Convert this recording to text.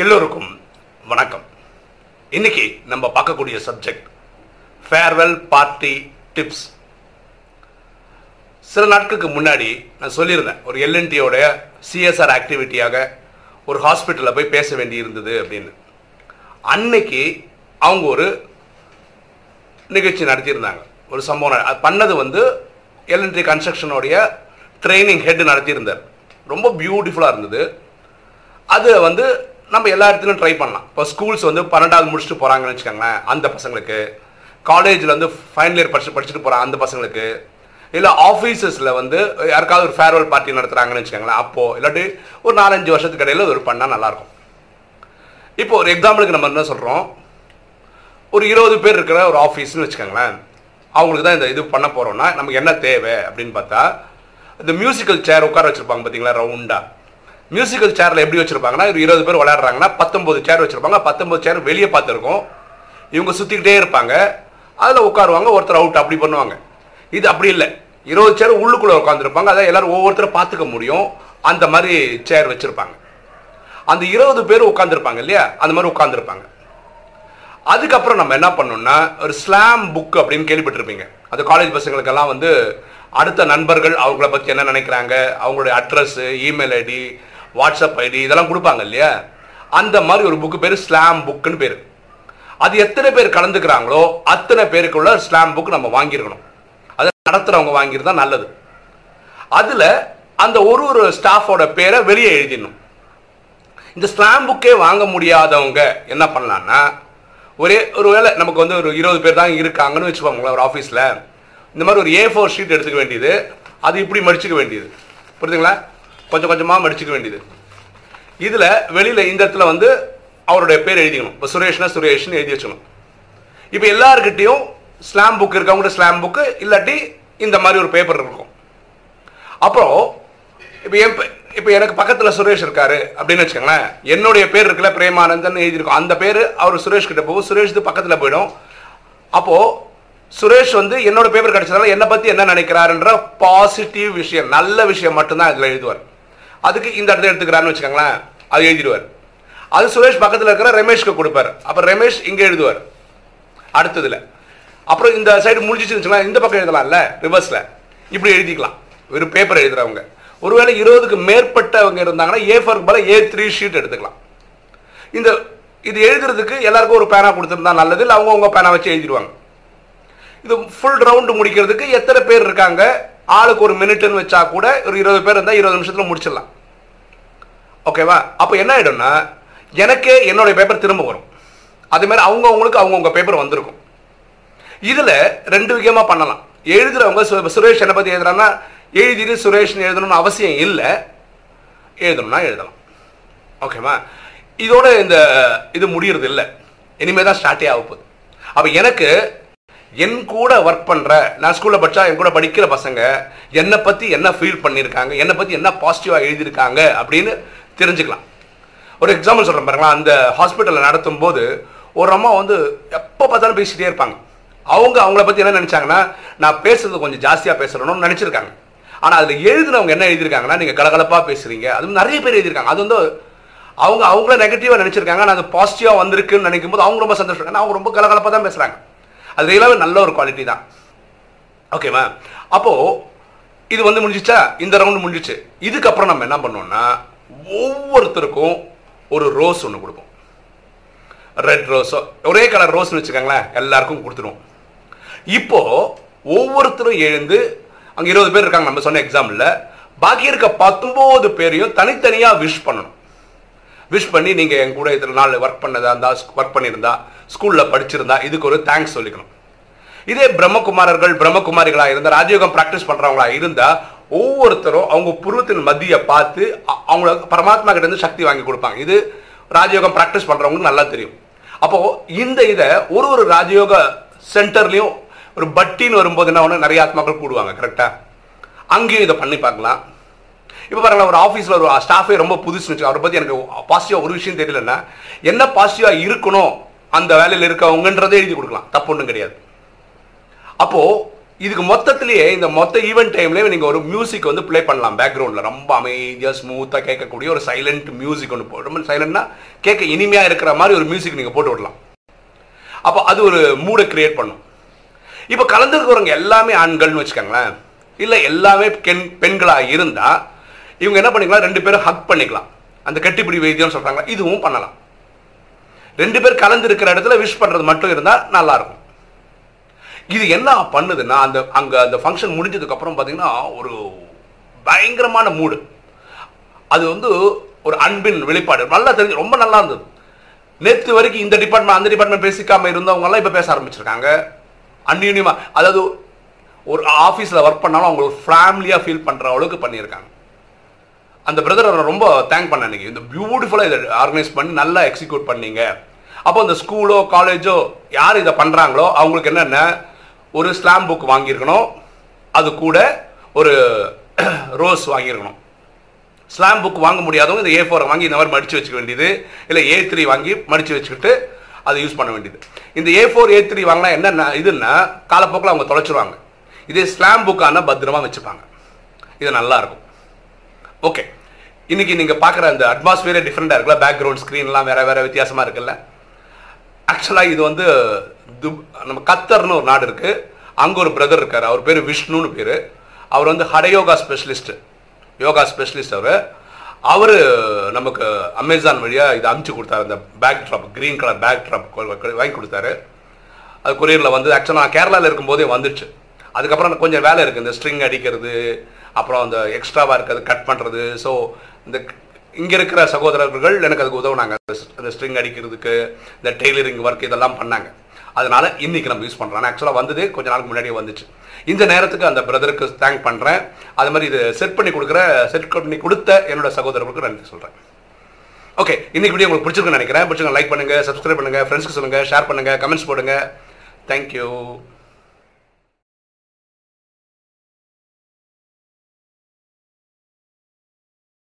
எல்லோருக்கும் வணக்கம். இன்னைக்கு நம்ம பார்க்கக்கூடிய சப்ஜெக்ட் ஃபேர்வெல் பார்ட்டி டிப்ஸ் சில நாட்களுக்கு முன்னாடி நான் சொல்லியிருந்தேன் ஒரு எல்என்டியோட சிஎஸ்ஆர் ஆக்டிவிட்டியாக ஒரு ஹாஸ்பிட்டலில் போய் பேச வேண்டி இருந்தது அப்படின்னு. அன்னைக்கு அவங்க ஒரு நிகழ்ச்சி நடத்தியிருந்தாங்க. ஒரு சம்பவம் அது பண்ணது வந்து எல்என்டி கன்ஸ்ட்ரக்ஷனுடைய ட்ரைனிங் ஹெட் நடத்தியிருந்தார். ரொம்ப பியூட்டிஃபுல்லாக இருந்தது. அது வந்து நம்ம எல்லா இடத்துலையும் ட்ரை பண்ணலாம். இப்போ ஸ்கூல்ஸ் வந்து பன்னெண்டாவது முடிச்சுட்டு போகிறாங்கன்னு வச்சுக்கோங்களேன் அந்த பசங்களுக்கு. காலேஜில் வந்து ஃபைனல் இயர் படிச்சு படிச்சுட்டு போகிறாங்க அந்த பசங்களுக்கு. இல்லை ஆஃபீஸஸில் வந்து யாருக்காவது ஒரு ஃபேர்வெல் பார்ட்டி நடத்துகிறாங்கன்னு வச்சுக்கோங்களேன் அப்போது இல்லாட்டி ஒரு நாலஞ்சு வருஷத்துக்கு இடையில் ஒரு பண்ணால் நல்லாயிருக்கும். இப்போ ஒரு எக்ஸாம்பிளுக்கு நம்ம என்ன சொல்கிறோம் ஒரு இருபது பேர் இருக்கிற ஒரு ஆஃபீஸ்னு வச்சுக்கோங்களேன் அவங்களுக்கு தான் இந்த இது பண்ண போகிறோம்னா நமக்கு என்ன தேவை அப்படின்னு பார்த்தா இந்த மியூசிக்கல் சேர் உட்கார வச்சுருப்பாங்க பார்த்தீங்களா ரவுண்டாக மியூசிக்கல் சேரில் எப்படி வச்சுருப்பாங்கன்னா ஒரு இருபது பேர் விளையாடுறாங்கன்னா பத்தொம்பது சேர் வச்சுருப்பாங்க. பத்தொம்பது சேர் வெளியே பார்த்துருக்கோம். இவங்க சுற்றிக்கிட்டே இருப்பாங்க. அதில் உட்காருவாங்க ஒருத்தர் அவுட் அப்படி பண்ணுவாங்க. இது அப்படி இல்லை. இருபது சேர் உள்ளுக்குள்ளே உட்காந்துருப்பாங்க அதை எல்லோரும் ஒவ்வொருத்தரும் பார்த்துக்க முடியும். அந்த மாதிரி சேர் வச்சுருப்பாங்க. அந்த இருபது பேர் உட்காந்துருப்பாங்க இல்லையா? அந்த மாதிரி உட்காந்துருப்பாங்க அதுக்கப்புறம் நம்ம என்ன பண்ணோம்னா ஒரு ஸ்லாம் புக் அப்படின்னு கேள்விப்பட்டிருப்பீங்க. அது காலேஜ் பசங்களுக்கெல்லாம் வந்து அடுத்த நண்பர்கள் அவங்கள பற்றி என்ன நினைக்கிறாங்க? அவங்களுடைய address email ID WhatsApp ID இதெல்லாம் கொடுப்பாங்க இல்லையா? அந்த மாதிரி ஒரு புக்கு பேர் ஸ்லாம் புக்குன்னு பேர். அது எத்தனை பேர் கலந்துக்கிறாங்களோ அத்தனை பேருக்குள்ள ஸ்லாம் புக் நம்ம வாங்கியிருக்கணும். அதை நடத்துகிறவங்க வாங்கியிருந்தா நல்லது. அதில் அந்த ஒரு ஒரு ஸ்டாஃபோட பேரை வெளியே எழுதிடணும். இந்த ஸ்லாம் புக்கே வாங்க முடியாதவங்க என்ன பண்ணலான்னா ஒரே ஒரு வேளை நமக்கு வந்து ஒரு இருபது பேர் தான் இருக்காங்கன்னு வச்சுக்கோங்களேன் ஒரு ஆஃபீஸில் இந்த மாதிரி ஒரு ஏ ஃபோர் ஷீட் எடுத்துக்க வேண்டியது அது இப்படி மடிச்சுக்க வேண்டியது. புரியுதுங்களா? கொஞ்சம் கொஞ்சமாக மடிச்சுக்க வேண்டியது. இதில் வெளியில் இந்த இடத்துல வந்து அவருடைய பேர் எழுதிக்கணும். இப்போ சுரேஷ்னா சுரேஷ்னு எழுதி வச்சுக்கணும். இப்போ எல்லாருக்கிட்டையும் ஸ்லாம் புக் இருக்கவங்கள்ட்ட ஸ்லாம் புக்கு இல்லாட்டி இந்த மாதிரி ஒரு பேப்பர் இருக்கும். அப்புறம் இப்போ என் இப்போ எனக்கு பக்கத்தில் சுரேஷ் இருக்காரு அப்படின்னு வச்சுக்கோங்களேன். என்னுடைய பேர் இருக்குல்ல பிரேமானந்தன் எழுதியிருக்கோம். அந்த பேர் அவர் சுரேஷ் கிட்ட போகும். சுரேஷ் பக்கத்தில் போயிடும். அப்போது சுரேஷ் வந்து என்னோட பேப்பர் கிடைச்சதால என்னை பற்றி என்ன நினைக்கிறாருன்ற பாசிட்டிவ் விஷயம் நல்ல விஷயம் மட்டும்தான் இதில் எழுதுவார். அதுக்கு இந்த இடத்துல எடுத்துக்கிறான்னு வச்சுக்கோங்களேன். அது எழுதிடுவார். அது சுரேஷ் பக்கத்தில் இருக்கிற ரமேஷ்க்கு கொடுப்பார். அப்போ ரமேஷ் இங்கே எழுதுவார். அடுத்ததுல. அப்புறம் இந்த சைடு முடிஞ்சிச்சுன்னு இந்த பக்கம் எழுதலாம்ல ரிவர்ஸில் இப்படி எழுதிக்கலாம். ஒரு பேப்பர் எழுதுறவங்க. ஒருவேளை இருபதுக்கு மேற்பட்டவங்க இருந்தாங்கன்னா ஏ ஃபோருக்கு பதிலா ஏ த்ரீ ஷீட் எடுத்துக்கலாம். இந்த இது எழுதுறதுக்கு எல்லாருக்கும் ஒரு பேனா கொடுத்துருந்தா நல்லது. இல்லை அவங்கவுங்க பேனா வச்சு எழுதிடுவாங்க. இது ஃபுல் ரவுண்டு முடிக்கிறதுக்கு எத்தனை பேர் இருக்காங்க? ஆளுக்கு ஒரு மினிட்னு வச்சா கூட ஒரு இருபது பேர் இருந்தால் இருபது நிமிஷத்தில் முடிச்சிடலாம். ஓகேவா அப்போ என்ன ஆகிடும்னா எனக்கே என்னுடைய பேப்பர் திரும்ப வரும். அதே அவங்கவுங்களுக்கு அவங்கவுங்க பேப்பர் வந்திருக்கும். இதில் ரெண்டு விதமாக பண்ணலாம். எழுதுறவங்க சு- சுரேஷ் என்னை பற்றி எழுதுறாங்கன்னா எழுதிட்டு சுரேஷ்னு எழுதணும்னு அவசியம் இல்லை. எழுதணும்னா எழுதலாம். ஓகேவா இதோட இந்த இது முடியறது இல்லை இனிமேல் தான் ஸ்டார்ட்டே ஆக போகுது. அப்போ எனக்கு என் கூட ஒர்க் பண்ணுற நான் ஸ்கூலில் படித்தா என் கூட படிக்கிற பசங்க என்னை பற்றி என்ன ஃபீல் பண்ணியிருக்காங்க என்னை பற்றி என்ன பாசிட்டிவாக எழுதியிருக்காங்க அப்படின்னு தெரிஞ்சுக்கலாம். ஒரு எக்ஸாம்பிள் சொல்கிறேன் பாருங்களா அந்த ஹாஸ்பிட்டலில் நடத்தும் போது ஒரு அம்மா வந்து எப்போ பார்த்தாலும் பேசிகிட்டே இருப்பாங்க. அவங்க அவங்கள பற்றி என்ன நினச்சாங்கன்னா நான் பேசுறது கொஞ்சம் ஜாஸ்தியாக பேசுகிறேன்னு நினச்சிருக்காங்க. ஆனால் அதில் எழுதினவங்க என்ன எழுதியிருக்காங்கன்னா நீங்கள் கலகலப்பாக பேசுகிறீங்க அதுவும் நிறைய பேர் எழுதியிருக்காங்க. அது வந்து அவங்க அவங்கள நெகட்டிவாக நினச்சிருக்காங்க. ஆனால் அது பாசிட்டிவாக வந்திருக்குன்னு நினைக்கும் போது அவங்க ரொம்ப சந்தோஷம். ஏன்னா அவங்க ரொம்ப கலகலப்பாக தான் பேசுகிறாங்க அது ரியலாகவே நல்ல ஒரு குவாலிட்டி தான். ஓகேவா அப்போது இது வந்து முடிஞ்சிச்சா? இந்த ரவுண்டு முடிஞ்சிச்சு. இதுக்கப்புறம் நம்ம என்ன பண்ணோம்னா ஒவ்வொருத்தருக்கும் ஒரு ரோஸ் ஒன்று கொடுப்போம். ரெட் ரோஸோ ஒரே கலர் ரோஸ்னு வச்சுக்கோங்களேன் எல்லாருக்கும் கொடுத்துருவோம். இப்போது ஒவ்வொருத்தரும் எழுந்து அங்கே இருபது பேர் இருக்காங்க நம்ம சொன்ன எக்ஸாம்பிளில் பாக்கி இருக்க பத்தொம்போது பேரையும் தனித்தனியாக விஷ் பண்ணணும். விஷ் பண்ணி நீங்கள் என் கூட இத்தனை நாள் ஒர்க் பண்ணதா இருந்தா ஒர்க் பண்ணியிருந்தா ஸ்கூலில் படிச்சிருந்தா இதுக்கு ஒரு தேங்க்ஸ் சொல்லிக்கணும். இதே பிரம்மகுமாரர்கள் பிரம்மகுமாரிகளாக இருந்தால் ராஜயோகம் ப்ராக்டிஸ் பண்ணுறவங்களா இருந்தால் ஒவ்வொருத்தரும் அவங்க புருவத்தின் மத்தியை பார்த்து அவங்கள பரமாத்மா கிட்டேருந்து சக்தி வாங்கி கொடுப்பாங்க. இது ராஜயோகம் ப்ராக்டிஸ் பண்ணுறவங்களுக்கு நல்லா தெரியும். அப்போது இந்த இதை ஒரு ஒரு ராஜயோக சென்டர்லேயும் ஒரு பட்டின்னு வரும்போது என்ன ஒன்று நிறைய ஆத்மாக்கள் கூடுவாங்க கரெக்டாக அங்கேயும் இதை பண்ணி பார்க்கலாம். இப்போ பாருங்களா ஒரு ஆஃபீஸில் ஒரு ஸ்டாஃபே ரொம்ப புதுசுன்னு வச்சு அவரை பற்றி எனக்கு பாசிட்டிவாக ஒரு விஷயம் தெரியலன்னா என்ன? பாசிட்டிவாக இருக்கணும் அந்த வேலையில் இருக்கவங்கன்றதே எழுதி கொடுக்கலாம். தப்பு ஒன்றும் கிடையாது. அப்போது இதுக்கு மொத்தத்திலேயே இந்த மொத்த ஈவெண்ட் டைம்லேயே நீங்கள் ஒரு மியூசிக் வந்து ப்ளே பண்ணலாம் பேக்ரவுண்டில் ரொம்ப அமைதியாக ஸ்மூத்தாக கேட்கக்கூடிய ஒரு சைலண்ட் மியூசிக் ஒன்று போ ரொம்ப சைலண்ட்னா கேட்க இனிமையாக இருக்கிற மாதிரி ஒரு மியூசிக் நீங்கள் போட்டு விடலாம். அப்போ அது ஒரு மூடை கிரியேட் பண்ணும். இப்போ கலந்துருக்கிறவங்க எல்லாமே ஆண்கள்னு வச்சுக்கோங்களேன். இல்லை எல்லாமே பெண் பெண்களாக இருந்தால் இவங்க என்ன பண்ணிக்கலாம்? ரெண்டு பேரும் ஹக் பண்ணிக்கலாம். அந்த கட்டிப்பிடி வைத்தியம் சொல்கிறாங்க இதுவும் பண்ணலாம். ரெண்டு பேர் கலந்து இருக்கிற இடத்துல விஷ் பண்ணுறது மட்டும் இருந்தால் நல்லாயிருக்கும். இது என்ன பண்ணுதுன்னா அந்த அங்கே அந்த ஃபங்க்ஷன் முடிஞ்சதுக்கப்புறம் பார்த்தீங்கன்னா ஒரு பயங்கரமான மூடு அது வந்து ஒரு அன்பின் வெளிப்பாடு. நல்லா தெரிஞ்சு ரொம்ப நல்லா இருந்தது. நேற்று வரைக்கும் இந்த டிபார்ட்மெண்ட் அந்த டிபார்ட்மெண்ட் பேசிக்காம இருந்தவங்கலாம் இப்போ பேச ஆரம்பிச்சிருக்காங்க. அன்யூன்யமாக அதாவது ஒரு ஆஃபீஸில் ஒர்க் பண்ணாலும் அவங்க ஒரு ஃபேமிலியாக ஃபீல் பண்ணுற அளவுக்கு பண்ணியிருக்காங்க. அந்த பிரதர் ரொம்ப தேங்க் பண்ண அன்னைக்கு. இந்த பியூட்டிஃபுல்லாக இதை ஆர்கனைஸ் பண்ணி நல்லா எக்ஸிக்யூட் பண்ணீங்க. அப்போ இந்த ஸ்கூலோ காலேஜோ யார் இதை பண்ணுறாங்களோ அவங்களுக்கு என்னென்ன ஒரு ஸ்லாம் புக் வாங்கியிருக்கணும். அது கூட ஒரு ரோஸ் வாங்கியிருக்கணும். ஸ்லாம் புக் வாங்க முடியாதவங்க இந்த ஏ ஃபோரை வாங்கி இந்த மாதிரி மடித்து வச்சுக்க வேண்டியது. இல்லை ஏ த்ரீ வாங்கி மடித்து வச்சுக்கிட்டு அதை யூஸ் பண்ண வேண்டியது. இந்த ஏ ஃபோர் ஏ த்ரீ வாங்கினா என்னென்ன இதுன்னா காலப்போக்கில் அவங்க தொலைச்சிருவாங்க. இதே ஸ்லாம் புக்கான பத்திரமா வச்சுப்பாங்க. இது நல்லா இருக்கும். ஓகே இன்னைக்கு நீங்கள் பார்க்குற அந்த அட்மாஸ்பியரே டிஃப்ரெண்ட்டாக இருக்குல்ல? பேக்ரவுண்ட் ஸ்க்ரீன்லாம் வேறு வேறு வித்தியாசமாக இருக்குல்ல? ஆக்சுவலாக இது வந்து துப் நம்ம கத்தர்னு ஒரு நாடு இருக்குது அங்கே ஒரு பிரதர் இருக்கார். அவர் பேர் விஷ்ணுன்னு பேர். அவர் வந்து ஹடயோகா ஸ்பெஷலிஸ்ட் யோகா ஸ்பெஷலிஸ்ட் அவர். அவர் நமக்கு அமேசான் வழியாக இதை அமுச்சு கொடுத்தாரு. அந்த backdrop green colour backdrop வாங்கி கொடுத்தாரு. அது கொரியரில் வந்து ஆக்சுவலாக நான் கேரளாவில் இருக்கும்போதே வந்துச்சு. அதுக்கப்புறம் கொஞ்சம் வேலை இருக்குது இந்த ஸ்ட்ரிங் அடிக்கிறது அப்புறம் அந்த எக்ஸ்ட்ராவாக இருக்கிறது கட் பண்ணுறது ஸோ இந்த இங்கே இருக்கிற சகோதரர்கள் எனக்கு அதுக்கு உதவுனாங்க. அந்த ஸ்ட்ரிங் அடிக்கிறதுக்கு இந்த டெய்லரிங் ஒர்க் இதெல்லாம் பண்ணாங்க. அதனால் இன்னைக்கு நம்ம யூஸ் பண்ணுறோம் ஆக்சுவலாக வந்தது கொஞ்ச நாளுக்கு முன்னாடியே வந்துச்சு. இந்த நேரத்துக்கு அந்த பிரதருக்கு தேங்க் பண்ணுறேன் அது மாதிரி இது செட் பண்ணி கொடுக்குற செட் பண்ணி கொடுத்த என்னோட சகோதரர்களுக்கு நன்றி சொல்கிறேன் ஓகே இன்னைக்கு வீடியோ உங்களுக்கு பிடிச்சிருக்குன்னு நினைக்கிறேன். பிடிச்சிருங்க லைக் பண்ணுங்கள் சப்ஸ்கிரைப் பண்ணுங்கள் ஃப்ரெண்ட்ஸ்க்கு சொல்லுங்கள் ஷேர் பண்ணுங்கள் கமெண்ட்ஸ் போடுங்க. தேங்க்யூ